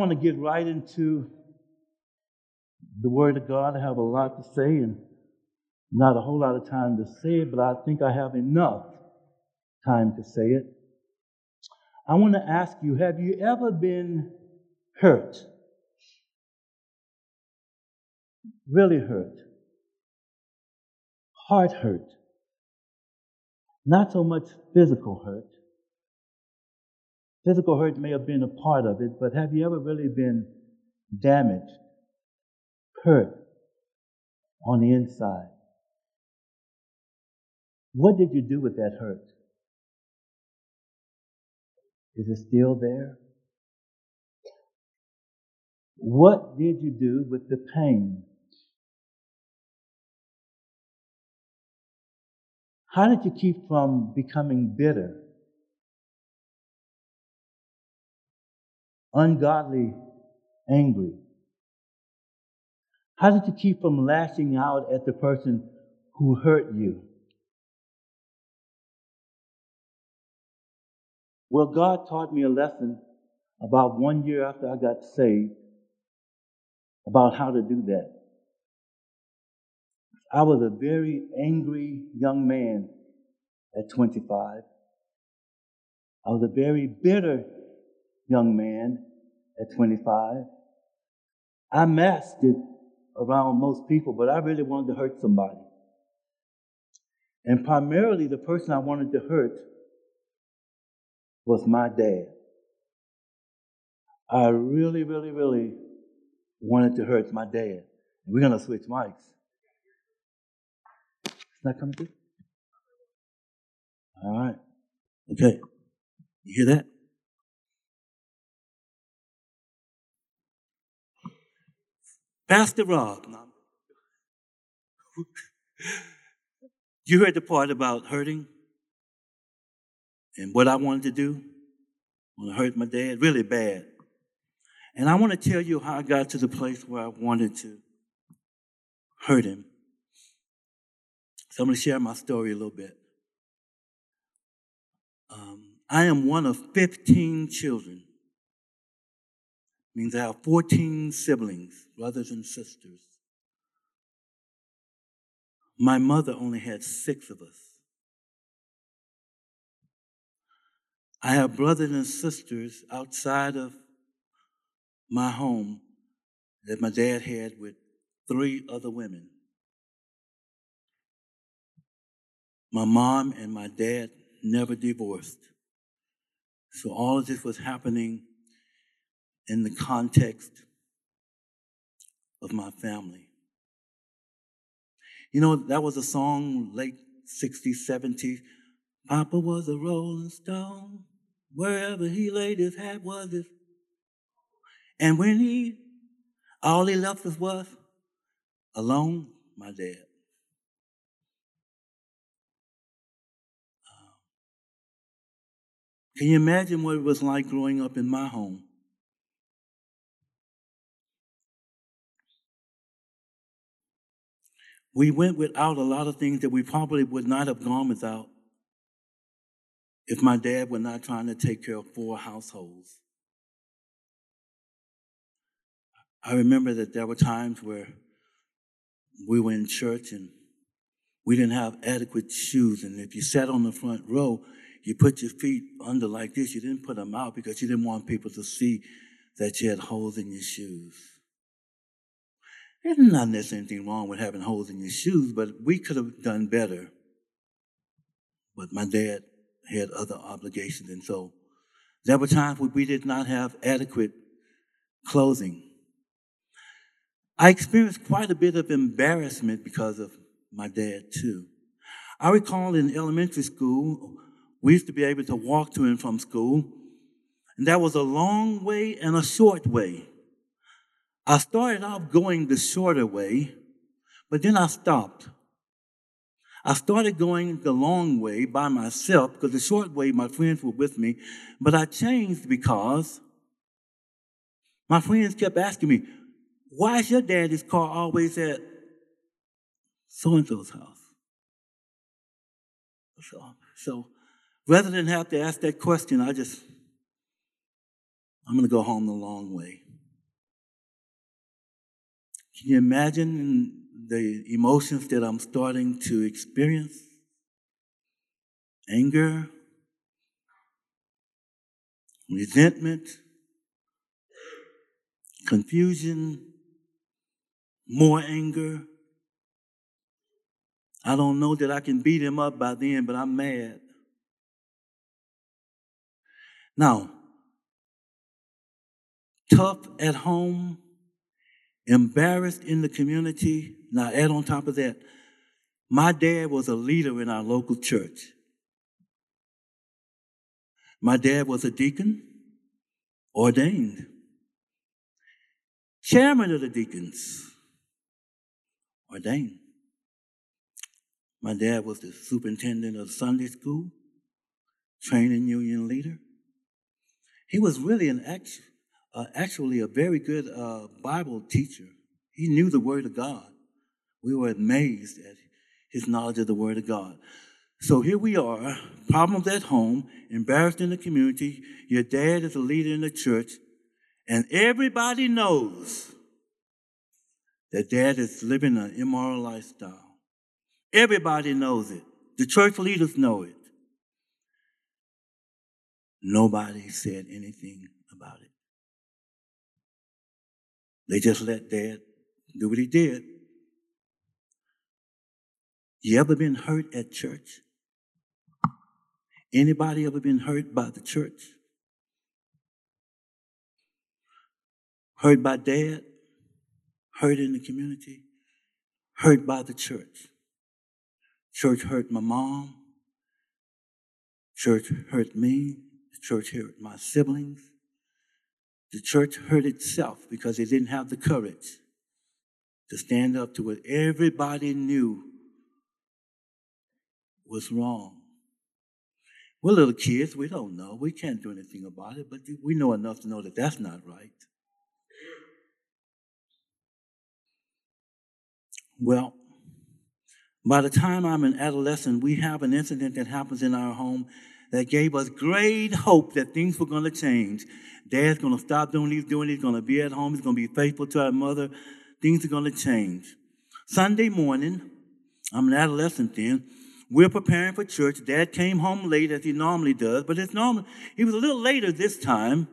want to get right into the Word of God. I have a lot to say and not a whole lot of time to say it, but I think I have enough time to say it. I want to ask you have you ever been hurt? Really hurt? Heart hurt? Not so much physical hurt. Physical hurt may have been a part of it, but have you ever really been damaged, hurt on the inside? What did you do with that hurt? Is it still there? What did you do with the pain? How did you keep from becoming bitter, ungodly, angry? How did you keep from lashing out at the person who hurt you? Well, God taught me a lesson about one year after I got saved about how to do that. I was a very angry young man at 25. I was a very bitter young man at 25. I masked it around most people, but I really wanted to hurt somebody. And primarily, the person I wanted to hurt was my dad. I really, really, really wanted to hurt my dad. We're going to switch mics. It's not coming through? All right. Okay. You hear that? Pastor Rob. you heard the part about hurting? And what I wanted to do, I want to hurt my dad really bad. And I want to tell you how I got to the place where I wanted to hurt him. So I'm going to share my story a little bit. Um, I am one of 15 children. Means I have 14 siblings, brothers and sisters. My mother only had six of us. I have brothers and sisters outside of my home that my dad had with three other women. My mom and my dad never divorced. So all of this was happening in the context of my family. You know, that was a song late 60s, 70s. Papa was a rolling stone. Wherever he laid his hat was his. And when he, all he left us was alone, my dad. Um, can you imagine what it was like growing up in my home? We went without a lot of things that we probably would not have gone without if my dad were not trying to take care of four households. I remember that there were times where we were in church and we didn't have adequate shoes. And if you sat on the front row, you put your feet under like this. You didn't put them out because you didn't want people to see that you had holes in your shoes. There's not necessarily anything wrong with having holes in your shoes, but we could have done better. But my dad had other obligations. And so there were times where we did not have adequate clothing. I experienced quite a bit of embarrassment because of my dad, too. I recall in elementary school, we used to be able to walk to and from school, and that was a long way and a short way. I started off going the shorter way, but then I stopped. I started going the long way by myself because the short way my friends were with me, but I changed because my friends kept asking me, why is your daddy's car always at so and so's house? So, so rather than have to ask that question, I just, I'm going to go home the long way. Can you imagine the emotions that I'm starting to experience? Anger, resentment, confusion, more anger. I don't know that I can beat him up by then, but I'm mad. Now, tough at home, embarrassed in the community. Now, add on top of that, my dad was a leader in our local church. My dad was a deacon, ordained, chairman of the deacons, ordained. My dad was the superintendent of Sunday school, training union leader. He was really an act, uh, actually a very good uh, Bible teacher. He knew the Word of God. We were amazed at his knowledge of the Word of God. So here we are, problems at home, embarrassed in the community. Your dad is a leader in the church, and everybody knows that dad is living an immoral lifestyle. Everybody knows it. The church leaders know it. Nobody said anything about it. They just let dad do what he did. You ever been hurt at church? Anybody ever been hurt by the church? Hurt by dad? Hurt in the community? Hurt by the church? Church hurt my mom. Church hurt me. Church hurt my siblings. The church hurt itself because it didn't have the courage to stand up to what everybody knew was wrong. We're little kids. We don't know. We can't do anything about it, but we know enough to know that that's not right. Well, by the time I'm an adolescent, we have an incident that happens in our home that gave us great hope that things were going to change. Dad's going to stop doing what he's doing. He's going to be at home. He's going to be faithful to our mother. Things are going to change. Sunday morning, I'm an adolescent then. We're preparing for church. Dad came home late as he normally does, but it's normal. He was a little later this time.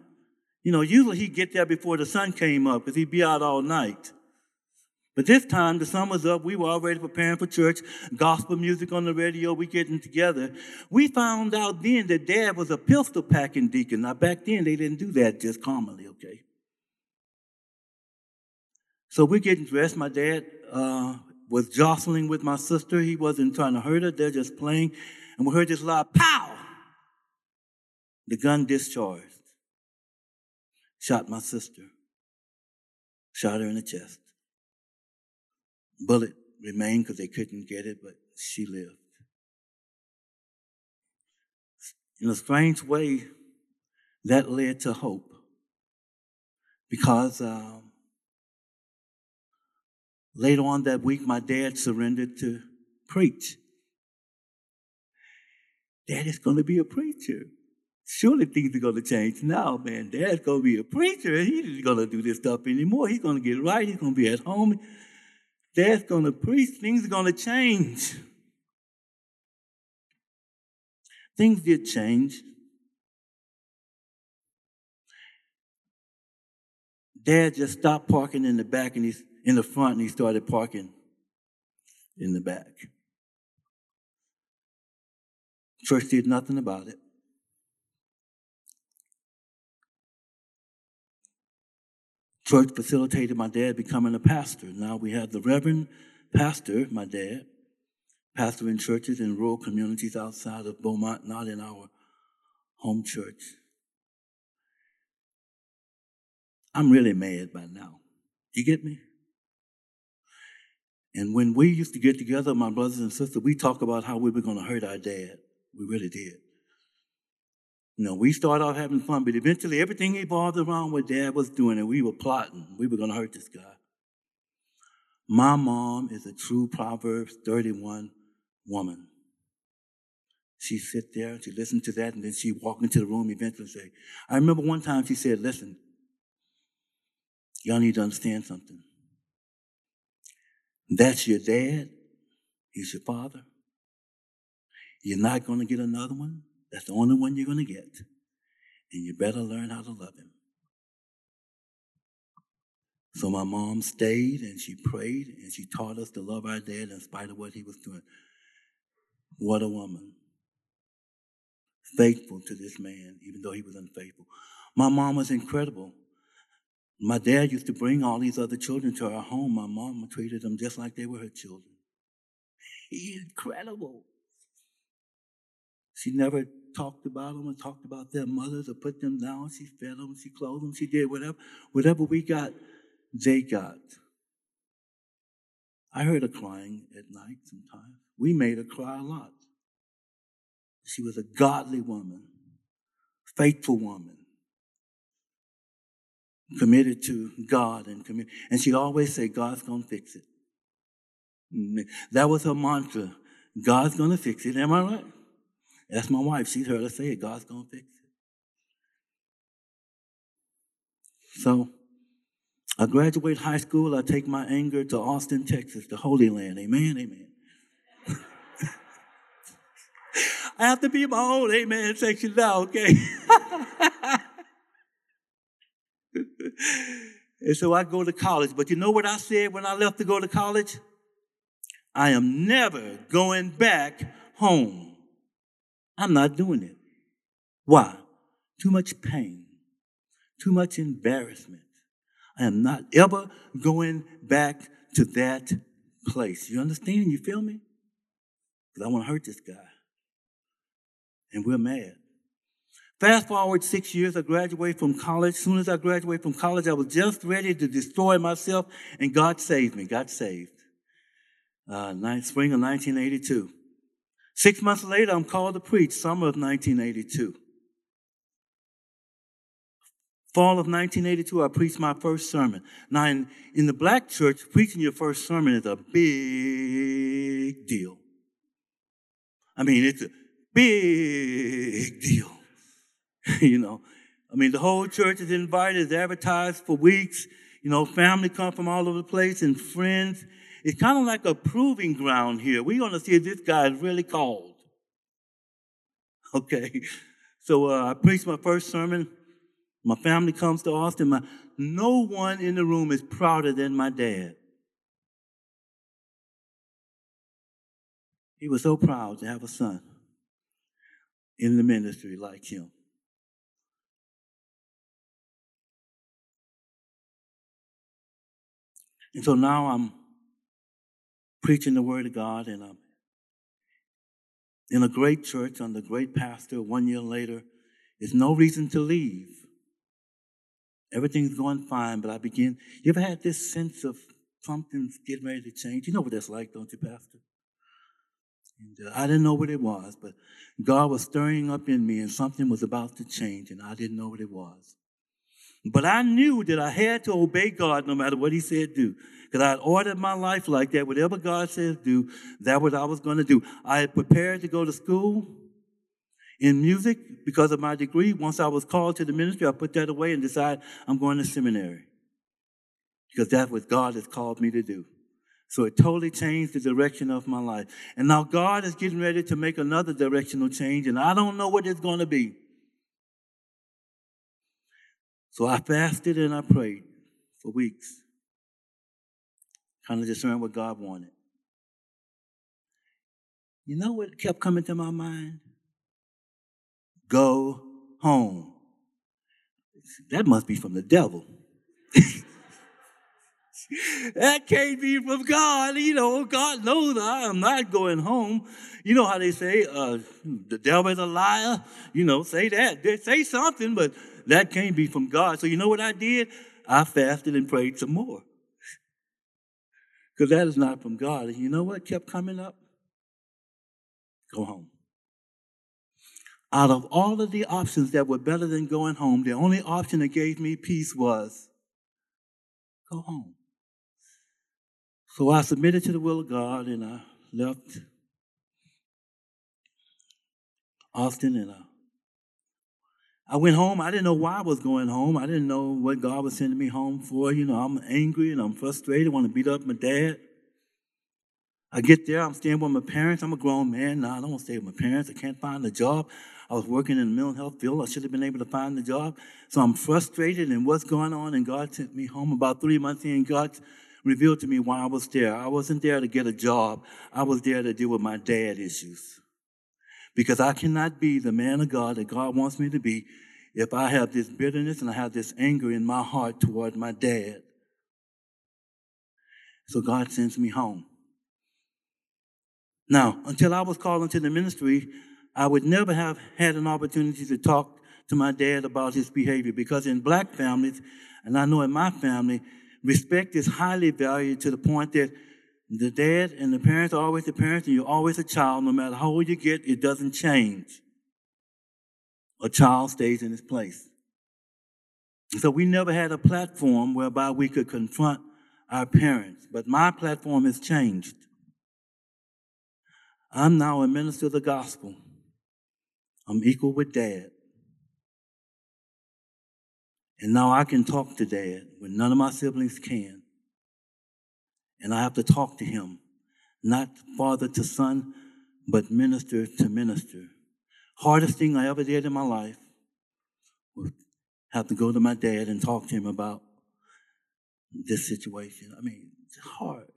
You know, usually he'd get there before the sun came up because he'd be out all night. But this time the sun was up. We were already preparing for church. Gospel music on the radio. We getting together. We found out then that dad was a pistol packing deacon. Now back then they didn't do that just commonly, okay? So we're getting dressed. My dad uh, was jostling with my sister. He wasn't trying to hurt her. They're just playing. And we heard this loud pow. The gun discharged. Shot my sister. Shot her in the chest bullet remained because they couldn't get it, but she lived. In a strange way, that led to hope because um, later on that week, my dad surrendered to preach. Dad is going to be a preacher. Surely things are going to change now, man. Dad's going to be a preacher. He's not going to do this stuff anymore. He's going to get right. He's going to be at home. Dad's going to preach, things are going to change. Things did change. Dad just stopped parking in the back and he's in the front and he started parking in the back. Church did nothing about it. Church facilitated my dad becoming a pastor. Now we have the Reverend Pastor, my dad, pastor in churches in rural communities outside of Beaumont, not in our home church. I'm really mad by now. You get me? And when we used to get together, my brothers and sisters, we talk about how we were going to hurt our dad. We really did. Know, we started off having fun, but eventually everything evolved around what dad was doing, and we were plotting. We were going to hurt this guy. My mom is a true Proverbs 31 woman. She sit there, she listened to that, and then she walk into the room eventually and say, I remember one time she said, listen, y'all need to understand something. That's your dad. He's your father. You're not going to get another one. That's the only one you're going to get. And you better learn how to love him. So my mom stayed and she prayed and she taught us to love our dad in spite of what he was doing. What a woman. Faithful to this man, even though he was unfaithful. My mom was incredible. My dad used to bring all these other children to our home. My mom treated them just like they were her children. He incredible. She never talked about them and talked about their mothers or put them down. She fed them, she clothed them, she did whatever. Whatever we got, they got. I heard her crying at night sometimes. We made her cry a lot. She was a godly woman, faithful woman, committed to God and committed. And she'd always say, God's going to fix it. Mm, that was her mantra. God's going to fix it. Am I right? That's my wife. She's heard us say it. God's going to fix it. So I graduate high school. I take my anger to Austin, Texas, the Holy Land. Amen. Amen. I have to be my own amen section now, okay? and so I go to college. But you know what I said when I left to go to college? I am never going back home. I'm not doing it. Why? Too much pain, too much embarrassment. I am not ever going back to that place. You understand? You feel me? Because I want to hurt this guy. And we're mad. Fast forward six years, I graduated from college. Soon as I graduated from college, I was just ready to destroy myself, and God saved me. God saved. Uh, spring of 1982. Six months later, I'm called to preach, summer of 1982. Fall of 1982, I preached my first sermon. Now, in, in the black church, preaching your first sermon is a big deal. I mean, it's a big deal. you know, I mean, the whole church is invited, it's advertised for weeks. You know, family come from all over the place and friends. It's kind of like a proving ground here. We're going to see if this guy is really called. Okay. So uh, I preached my first sermon. My family comes to Austin. My, no one in the room is prouder than my dad. He was so proud to have a son in the ministry like him. And so now I'm preaching the Word of God, and I'm in a great church under a great pastor one year later. There's no reason to leave. Everything's going fine, but I begin. You ever had this sense of something's getting ready to change? You know what that's like, don't you, Pastor? And uh, I didn't know what it was, but God was stirring up in me, and something was about to change, and I didn't know what it was. But I knew that I had to obey God no matter what He said do. Because I had ordered my life like that. Whatever God says do, that what I was going to do. I had prepared to go to school in music because of my degree. Once I was called to the ministry, I put that away and decided I'm going to seminary. Because that's what God has called me to do. So it totally changed the direction of my life. And now God is getting ready to make another directional change, and I don't know what it's going to be. So I fasted and I prayed for weeks, trying to discern what God wanted. You know what kept coming to my mind? Go home. That must be from the devil. that can't be from God. You know, God knows I am not going home. You know how they say, uh, the devil is a liar. You know, say that. They say something, but that can't be from God. So you know what I did? I fasted and prayed some more. Because that is not from God. And you know what kept coming up? Go home. Out of all of the options that were better than going home, the only option that gave me peace was go home. So I submitted to the will of God and I left Austin and I I went home. I didn't know why I was going home. I didn't know what God was sending me home for. You know, I'm angry and I'm frustrated. I want to beat up my dad. I get there, I'm staying with my parents. I'm a grown man now. I don't want to stay with my parents. I can't find a job. I was working in the mental health field. I should have been able to find the job. So I'm frustrated and what's going on. And God sent me home about three months in. God revealed to me why I was there. I wasn't there to get a job. I was there to deal with my dad issues. Because I cannot be the man of God that God wants me to be if I have this bitterness and I have this anger in my heart toward my dad. So God sends me home. Now, until I was called into the ministry, I would never have had an opportunity to talk to my dad about his behavior because in black families, and I know in my family, respect is highly valued to the point that the dad and the parents are always the parents and you're always a child. No matter how old you get, it doesn't change. A child stays in his place. So we never had a platform whereby we could confront our parents. But my platform has changed. I'm now a minister of the gospel. I'm equal with dad. And now I can talk to dad when none of my siblings can. And I have to talk to him, not father to son, but minister to minister. Hardest thing I ever did in my life was have to go to my dad and talk to him about this situation. I mean, it's hard.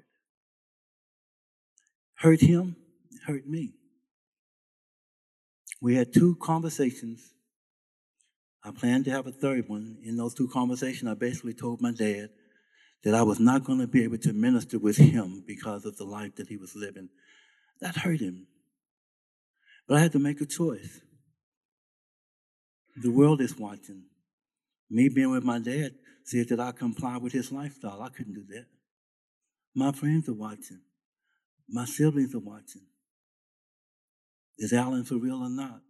Hurt him, hurt me. We had two conversations. I planned to have a third one. In those two conversations, I basically told my dad that I was not going to be able to minister with him because of the life that he was living. That hurt him. But I had to make a choice. The world is watching. Me being with my dad said that I comply with his lifestyle. I couldn't do that. My friends are watching. My siblings are watching. Is Allen for real or not?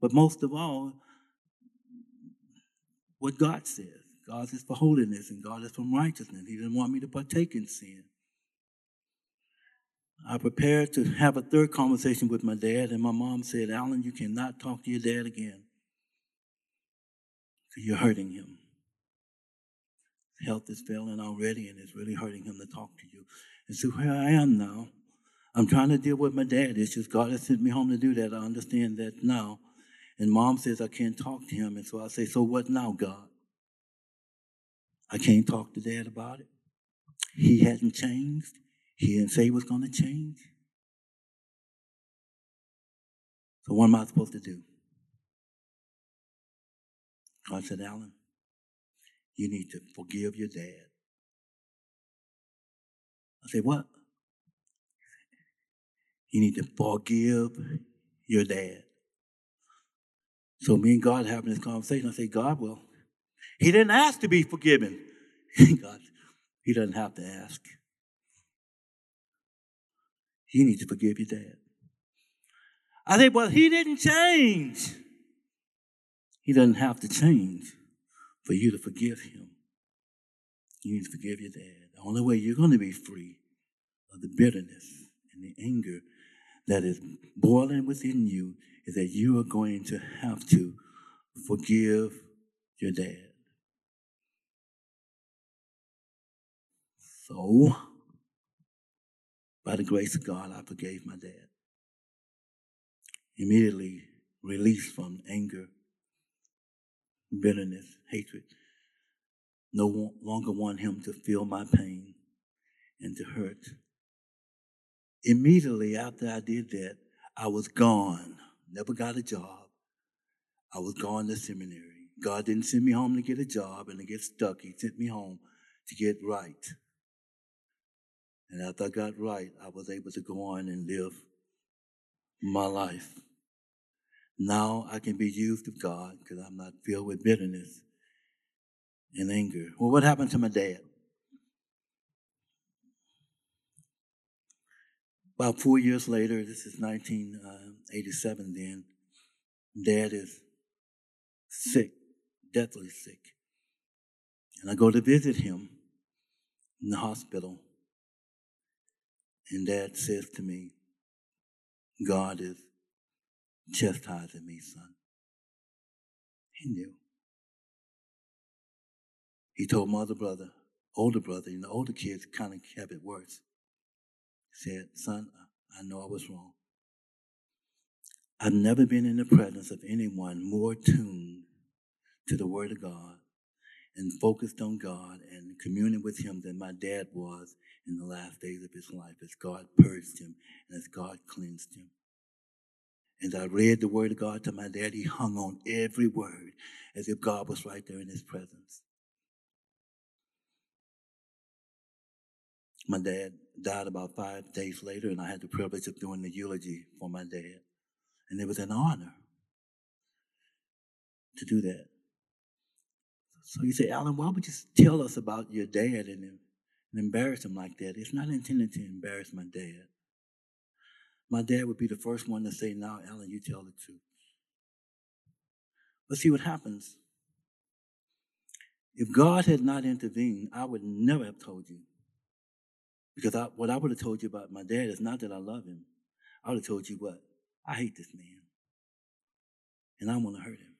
But most of all, what God says. God is for holiness and God is for righteousness. He didn't want me to partake in sin. I prepared to have a third conversation with my dad, and my mom said, Allen, you cannot talk to your dad again. Because you're hurting him. His health is failing already, and it's really hurting him to talk to you. And so here I am now. I'm trying to deal with my dad issues. God has sent me home to do that. I understand that now. And mom says I can't talk to him. And so I say, So what now, God? I can't talk to dad about it. He hasn't changed. He didn't say he was going to change. So what am I supposed to do? God said, Allen, you need to forgive your dad. I said, what? You need to forgive your dad. So me and God having this conversation, I say, God, well, he didn't ask to be forgiven. God, he doesn't have to ask. You need to forgive your dad. I say, well, he didn't change. He doesn't have to change for you to forgive him. You need to forgive your dad. The only way you're going to be free of the bitterness and the anger that is boiling within you is that you are going to have to forgive your dad. So, by the grace of God, I forgave my dad. Immediately released from anger, bitterness, hatred. No longer want him to feel my pain and to hurt. Immediately after I did that, I was gone. Never got a job. I was gone to seminary. God didn't send me home to get a job and to get stuck. He sent me home to get right. And after I got right, I was able to go on and live my life. Now I can be used of God because I'm not filled with bitterness and anger. Well, what happened to my dad? About four years later, this is 1987 uh, then, dad is sick, deathly sick. And I go to visit him in the hospital. And dad says to me, God is chastising me, son. He knew. He told my other brother, older brother, and the older kids kind of have it worse. He said, Son, I know I was wrong. I've never been in the presence of anyone more tuned to the Word of God and focused on God and communing with Him than my dad was in the last days of his life as God purged him and as God cleansed him. As I read the Word of God to my dad, he hung on every word as if God was right there in his presence. My dad died about five days later, and I had the privilege of doing the eulogy for my dad. And it was an honor to do that. So you say, Allen, why would you tell us about your dad and, and embarrass him like that? It's not intended to embarrass my dad. My dad would be the first one to say, Now, Allen, you tell the truth. But see what happens. If God had not intervened, I would never have told you. Because I, what I would have told you about my dad is not that I love him. I would have told you what? I hate this man. And I want to hurt him.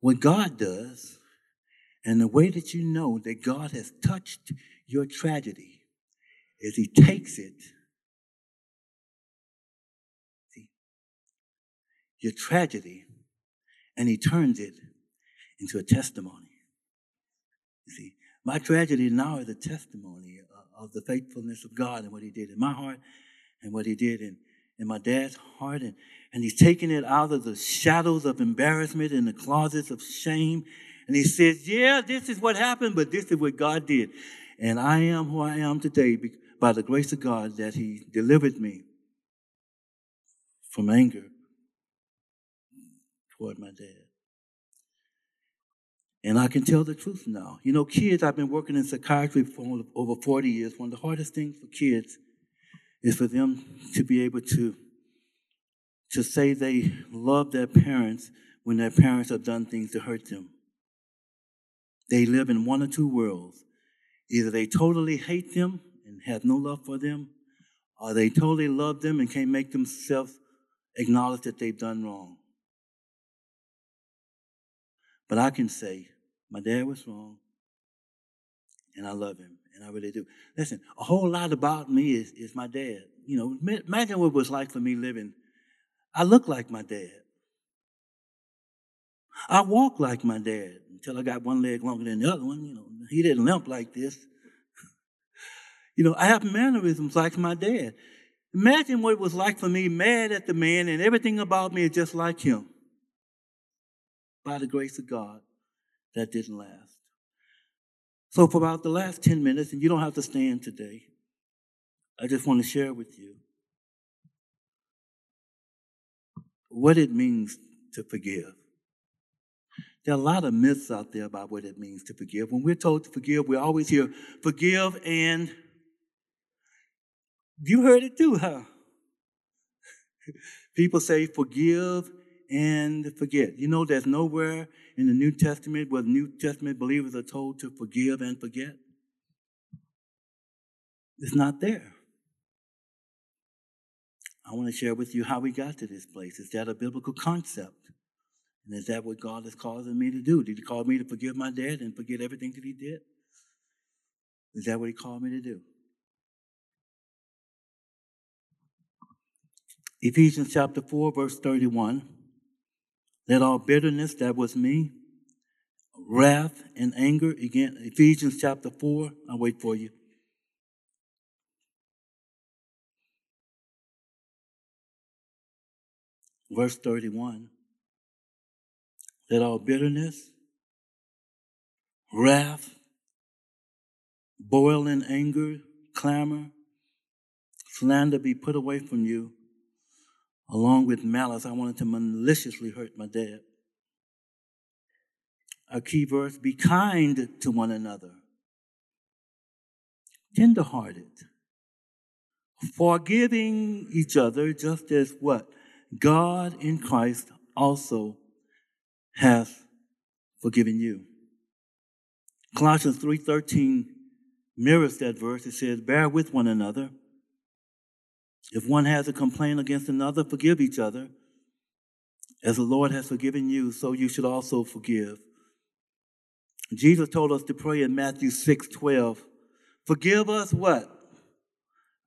What God does, and the way that you know that God has touched your tragedy, is He takes it, your tragedy, and He turns it into a testimony. You see, my tragedy now is a testimony of the faithfulness of God and what He did in my heart and what He did in, in my dad's heart. And, and He's taking it out of the shadows of embarrassment and the closets of shame. And He says, Yeah, this is what happened, but this is what God did. And I am who I am today by the grace of God that He delivered me from anger toward my dad. And I can tell the truth now. You know, kids, I've been working in psychiatry for over 40 years. One of the hardest things for kids is for them to be able to, to say they love their parents when their parents have done things to hurt them. They live in one or two worlds. Either they totally hate them and have no love for them, or they totally love them and can't make themselves acknowledge that they've done wrong. But I can say, my dad was wrong, and I love him, and I really do. Listen, a whole lot about me is, is my dad. You know, imagine what it was like for me living. I look like my dad. I walk like my dad until I got one leg longer than the other one. You know, he didn't limp like this. you know, I have mannerisms like my dad. Imagine what it was like for me, mad at the man, and everything about me is just like him by the grace of God, that didn't last. So, for about the last 10 minutes, and you don't have to stand today, I just want to share with you what it means to forgive. There are a lot of myths out there about what it means to forgive. When we're told to forgive, we always hear forgive and you heard it too, huh? People say forgive and forget. You know, there's nowhere in the New Testament where New Testament believers are told to forgive and forget. It's not there. I want to share with you how we got to this place. Is that a biblical concept? And is that what God is causing me to do? Did He call me to forgive my dad and forget everything that He did? Is that what He called me to do? Ephesians chapter 4, verse 31. Let all bitterness, that was me, wrath and anger, again, Ephesians chapter 4, I'll wait for you. Verse 31. Let all bitterness, wrath, boiling anger, clamor, slander be put away from you along with malice, I wanted to maliciously hurt my dad. A key verse be kind to one another, tenderhearted, forgiving each other, just as what? God in Christ also has forgiven you. Colossians 3:13 mirrors that verse. It says, "Bear with one another if one has a complaint against another, forgive each other. As the Lord has forgiven you, so you should also forgive. Jesus told us to pray in Matthew 6:12, Forgive us what?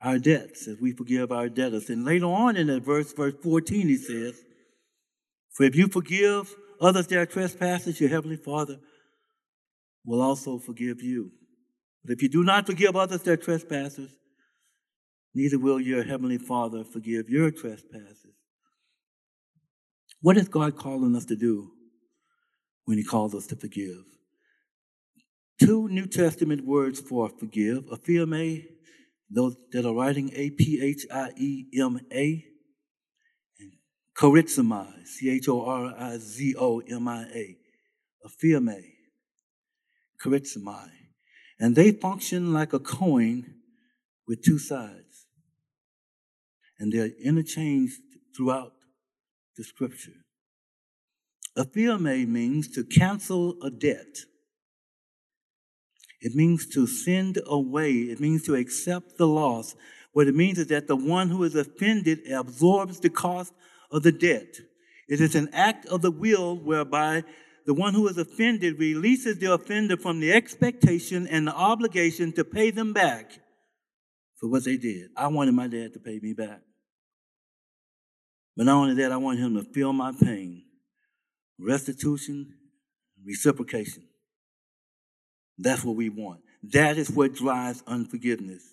Our debts as we forgive our debtors. And later on in that verse, verse 14, he says, For if you forgive others their trespasses, your heavenly Father will also forgive you. But if you do not forgive others their trespasses, neither will your heavenly Father forgive your trespasses. What is God calling us to do when He calls us to forgive? Two New Testament words for forgive, aphiame, those that are writing A P H I E M A, and charizomai, C H O R I Z O M I A, aphiame, charizomai. And they function like a coin with two sides. And they're interchanged throughout the scripture. Aphiame means to cancel a debt. It means to send away. It means to accept the loss. What it means is that the one who is offended absorbs the cost of the debt. It is an act of the will whereby the one who is offended releases the offender from the expectation and the obligation to pay them back for what they did. I wanted my dad to pay me back. But not only that, I wanted him to feel my pain. Restitution, reciprocation. That's what we want. That is what drives unforgiveness.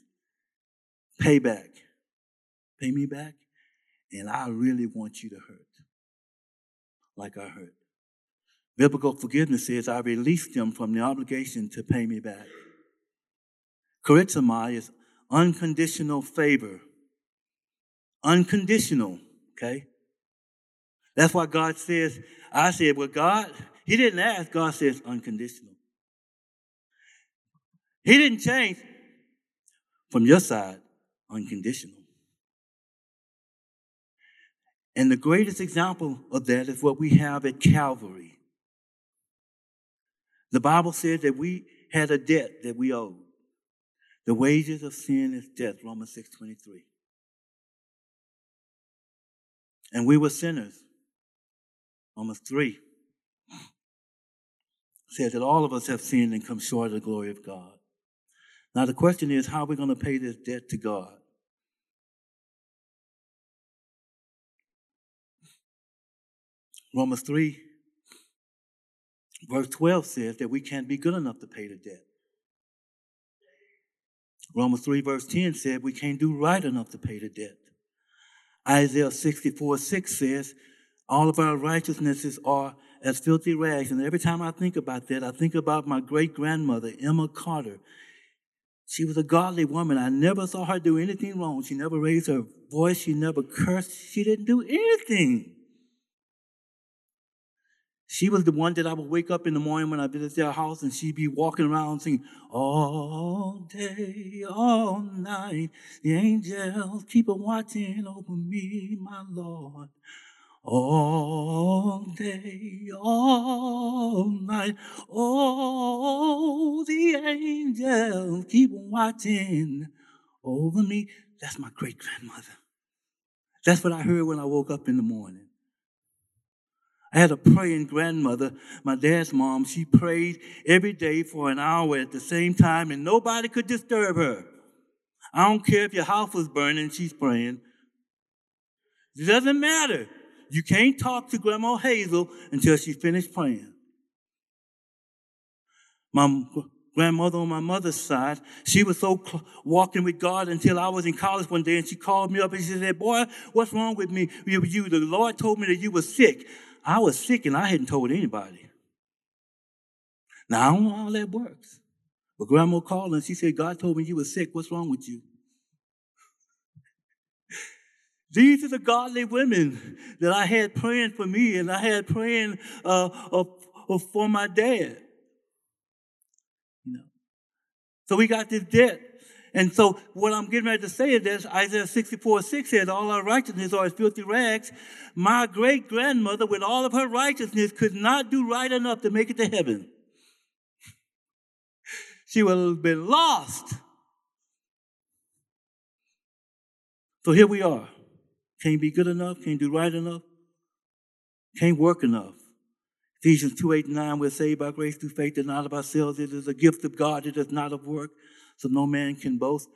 Payback. Pay me back, and I really want you to hurt like I hurt. Biblical forgiveness says, I release them from the obligation to pay me back. Charizomai is unconditional favor. Unconditional, okay? That's why God says, I said, well, God, He didn't ask, God says unconditional. He didn't change from your side, unconditional. And the greatest example of that is what we have at Calvary. The Bible said that we had a debt that we owed. The wages of sin is death, Romans 6:23. And we were sinners. Romans 3 says that all of us have sinned and come short of the glory of God. Now, the question is how are we going to pay this debt to God? Romans 3 Verse 12 says that we can't be good enough to pay the debt. Romans 3, verse 10 said we can't do right enough to pay the debt. Isaiah 64, 6 says, all of our righteousnesses are as filthy rags. And every time I think about that, I think about my great grandmother, Emma Carter. She was a godly woman. I never saw her do anything wrong. She never raised her voice. She never cursed. She didn't do anything. She was the one that I would wake up in the morning when I visited their house and she'd be walking around singing, all day, all night, the angels keep a watching over me, my Lord. All day, all night, oh, the angels keep watching over me. That's my great grandmother. That's what I heard when I woke up in the morning. I had a praying grandmother, my dad's mom. She prayed every day for an hour at the same time, and nobody could disturb her. I don't care if your house was burning, she's praying. It doesn't matter. You can't talk to Grandma Hazel until she finished praying. My grandmother on my mother's side, she was so cl- walking with God until I was in college one day, and she called me up and she said, "Boy, what's wrong with me? You, the Lord told me that you were sick." I was sick and I hadn't told anybody. Now, I don't know how that works. But grandma called and she said, God told me you were sick. What's wrong with you? These are the godly women that I had praying for me and I had praying uh, uh, for my dad. You know. So we got this debt. And so what I'm getting ready to say is this, Isaiah 64, 6 says, all our righteousness are as filthy rags. My great grandmother, with all of her righteousness, could not do right enough to make it to heaven. She would have been lost. So here we are. Can't be good enough, can't do right enough, can't work enough. Ephesians 2, 8, 9, we're saved by grace through faith and not of ourselves. It is a gift of God, it is not of work so no man can boast.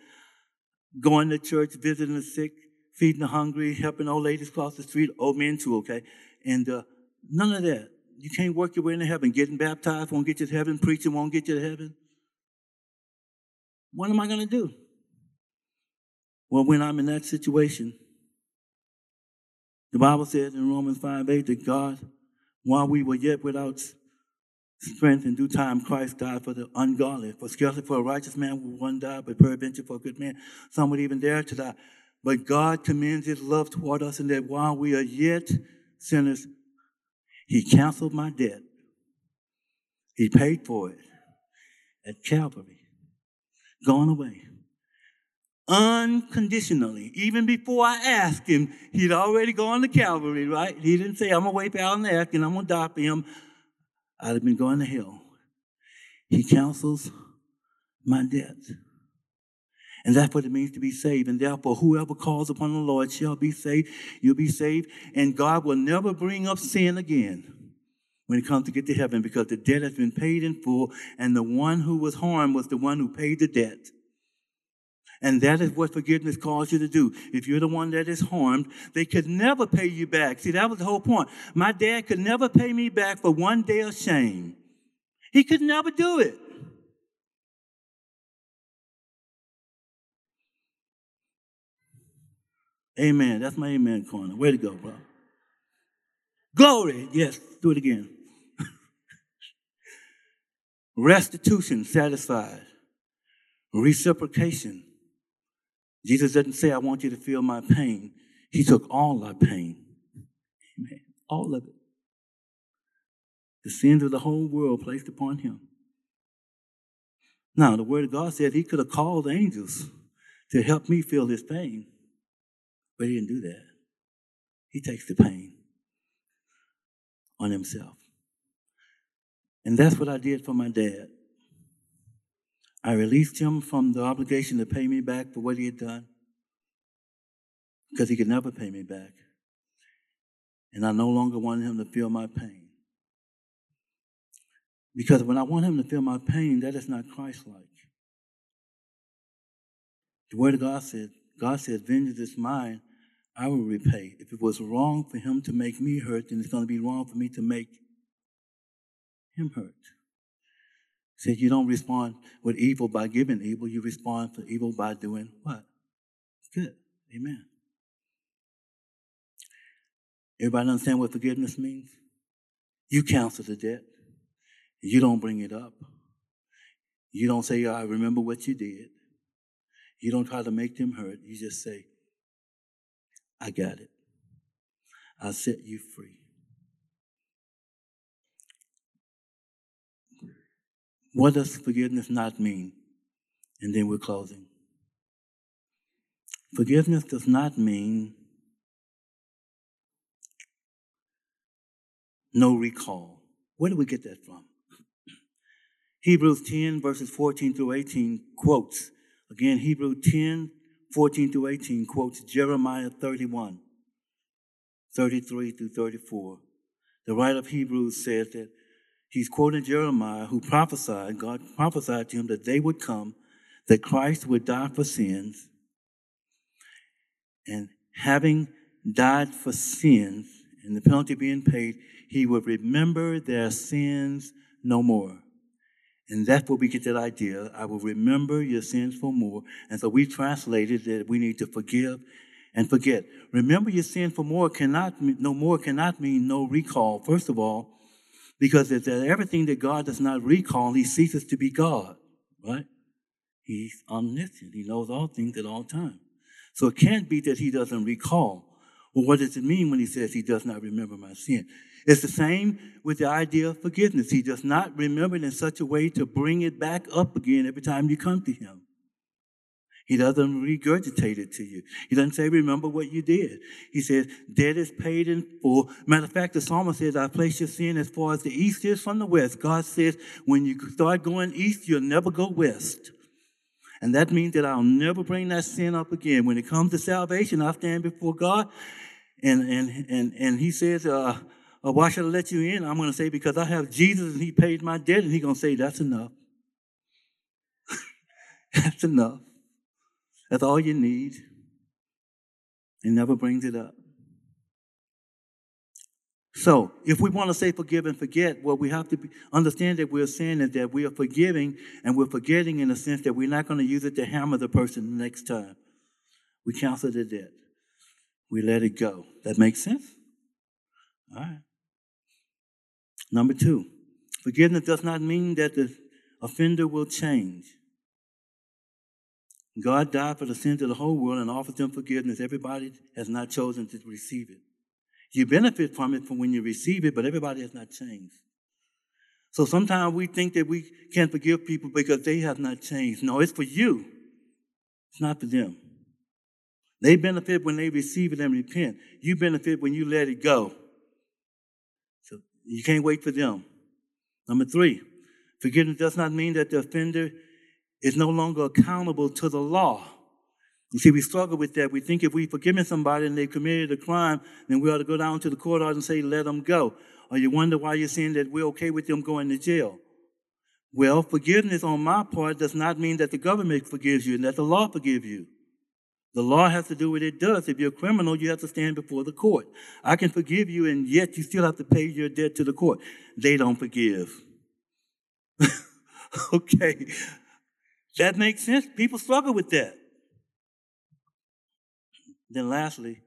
going to church, visiting the sick, feeding the hungry, helping old ladies cross the street, old men too, okay? And uh, none of that. You can't work your way into heaven. Getting baptized won't get you to heaven. Preaching won't get you to heaven. What am I going to do? Well, when I'm in that situation, the Bible says in Romans 5 8 that God, while we were yet without strength in due time, Christ died for the ungodly. For scarcely for a righteous man would one die, but peradventure for a good man, some would even dare to die. But God commends his love toward us in that while we are yet sinners, he canceled my debt. He paid for it at Calvary. Gone away. Unconditionally. Even before I asked him, he'd already gone to Calvary, right? He didn't say, I'm going to wait out and ask and I'm going to die for him. I'd have been going to hell. He cancels my debt. And that's what it means to be saved. And therefore, whoever calls upon the Lord shall be saved. You'll be saved. And God will never bring up sin again when it comes to get to heaven because the debt has been paid in full. And the one who was harmed was the one who paid the debt. And that is what forgiveness calls you to do. If you're the one that is harmed, they could never pay you back. See, that was the whole point. My dad could never pay me back for one day of shame. He could never do it. Amen. That's my amen corner. Way to go, bro. Glory. Yes, do it again. Restitution, satisfied. Reciprocation, Jesus doesn't say, I want you to feel my pain. He took all our pain. Amen. All of it. The sins of the whole world placed upon him. Now, the Word of God said he could have called angels to help me feel this pain, but he didn't do that. He takes the pain on himself. And that's what I did for my dad. I released him from the obligation to pay me back for what he had done because he could never pay me back. And I no longer wanted him to feel my pain. Because when I want him to feel my pain, that is not Christ like. The Word of God said, God said, Vengeance is mine, I will repay. If it was wrong for him to make me hurt, then it's going to be wrong for me to make him hurt. Said you don't respond with evil by giving evil, you respond for evil by doing what? Good. Amen. Everybody understand what forgiveness means? You cancel the debt. You don't bring it up. You don't say, I remember what you did. You don't try to make them hurt. You just say, I got it. I'll set you free. What does forgiveness not mean? And then we're closing. Forgiveness does not mean no recall. Where do we get that from? Hebrews 10, verses 14 through 18 quotes. Again, Hebrews 10, 14 through 18 quotes Jeremiah 31, 33 through 34. The writer of Hebrews says that he's quoting Jeremiah, who prophesied, God prophesied to him that they would come, that Christ would die for sins, and having died for sins, and the penalty being paid, he would remember their sins no more. And that's where we get that idea. I will remember your sins for more. And so we translated that we need to forgive and forget. Remember your sin for more cannot, no more cannot mean no recall. First of all, because it's uh, everything that God does not recall, he ceases to be God, right? He's omniscient. He knows all things at all times. So it can't be that he doesn't recall. Well, what does it mean when he says he does not remember my sin? It's the same with the idea of forgiveness. He does not remember it in such a way to bring it back up again every time you come to him. He doesn't regurgitate it to you. He doesn't say, remember what you did. He says, debt is paid in full. Matter of fact, the psalmist says, I place your sin as far as the east is from the west. God says, when you start going east, you'll never go west. And that means that I'll never bring that sin up again. When it comes to salvation, I stand before God and, and, and, and he says, uh, uh, why should I let you in? I'm going to say, because I have Jesus and he paid my debt. And he's going to say, that's enough. that's enough. That's all you need. He never brings it up. So, if we want to say forgive and forget, what we have to be, understand that we're saying is that we are forgiving and we're forgetting in the sense that we're not going to use it to hammer the person the next time. We cancel the debt. We let it go. That makes sense? All right. Number two, forgiveness does not mean that the offender will change. God died for the sins of the whole world and offers them forgiveness. Everybody has not chosen to receive it. You benefit from it from when you receive it, but everybody has not changed. So sometimes we think that we can't forgive people because they have not changed. No, it's for you. It's not for them. They benefit when they receive it and repent. You benefit when you let it go. So you can't wait for them. Number three, forgiveness does not mean that the offender is no longer accountable to the law. You see, we struggle with that. We think if we've forgiven somebody and they committed a crime, then we ought to go down to the courthouse and say, let them go. Or you wonder why you're saying that we're okay with them going to jail. Well, forgiveness on my part does not mean that the government forgives you and that the law forgives you. The law has to do what it does. If you're a criminal, you have to stand before the court. I can forgive you, and yet you still have to pay your debt to the court. They don't forgive. okay. That makes sense. People struggle with that. Then, lastly,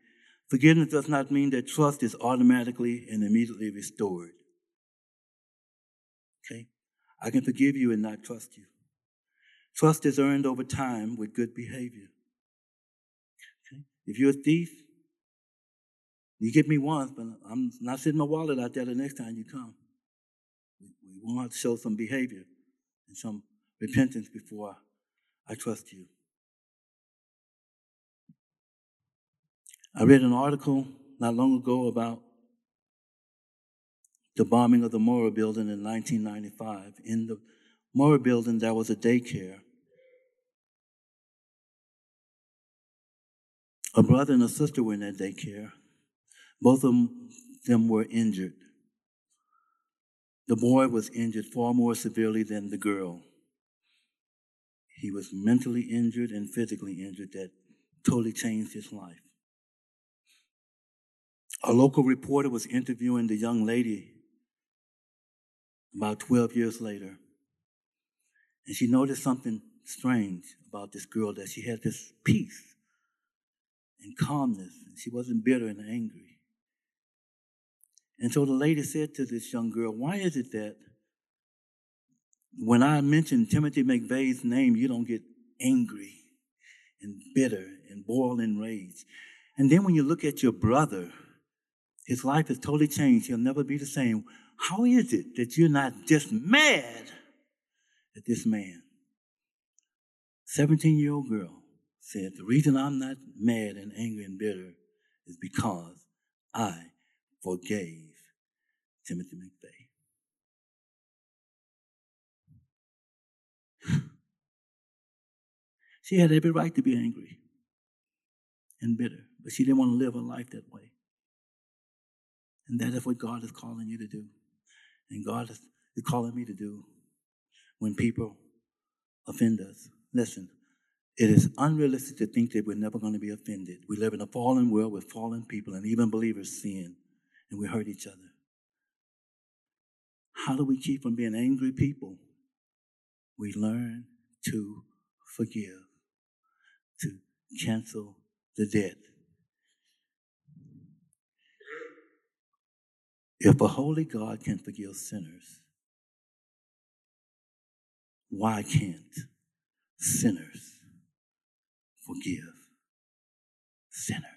forgiveness does not mean that trust is automatically and immediately restored. Okay? I can forgive you and not trust you. Trust is earned over time with good behavior. Okay? If you're a thief, you get me once, but I'm not sitting my wallet out there the next time you come. We want to show some behavior and some repentance before I trust you. I read an article not long ago about the bombing of the Murrah building in 1995. In the Murrah building, there was a daycare. A brother and a sister were in that daycare. Both of them were injured. The boy was injured far more severely than the girl. He was mentally injured and physically injured that totally changed his life. A local reporter was interviewing the young lady about 12 years later. And she noticed something strange about this girl that she had this peace and calmness. And she wasn't bitter and angry. And so the lady said to this young girl, Why is it that when I mention Timothy McVeigh's name, you don't get angry and bitter and boil in rage? And then when you look at your brother, his life has totally changed. He'll never be the same. How is it that you're not just mad at this man? 17 year old girl said, The reason I'm not mad and angry and bitter is because I forgave Timothy McVeigh. She had every right to be angry and bitter, but she didn't want to live her life that way. And that is what God is calling you to do. And God is, is calling me to do when people offend us. Listen, it is unrealistic to think that we're never going to be offended. We live in a fallen world with fallen people, and even believers sin, and we hurt each other. How do we keep from being angry people? We learn to forgive, to cancel the debt. If a holy God can forgive sinners, why can't sinners forgive sinners?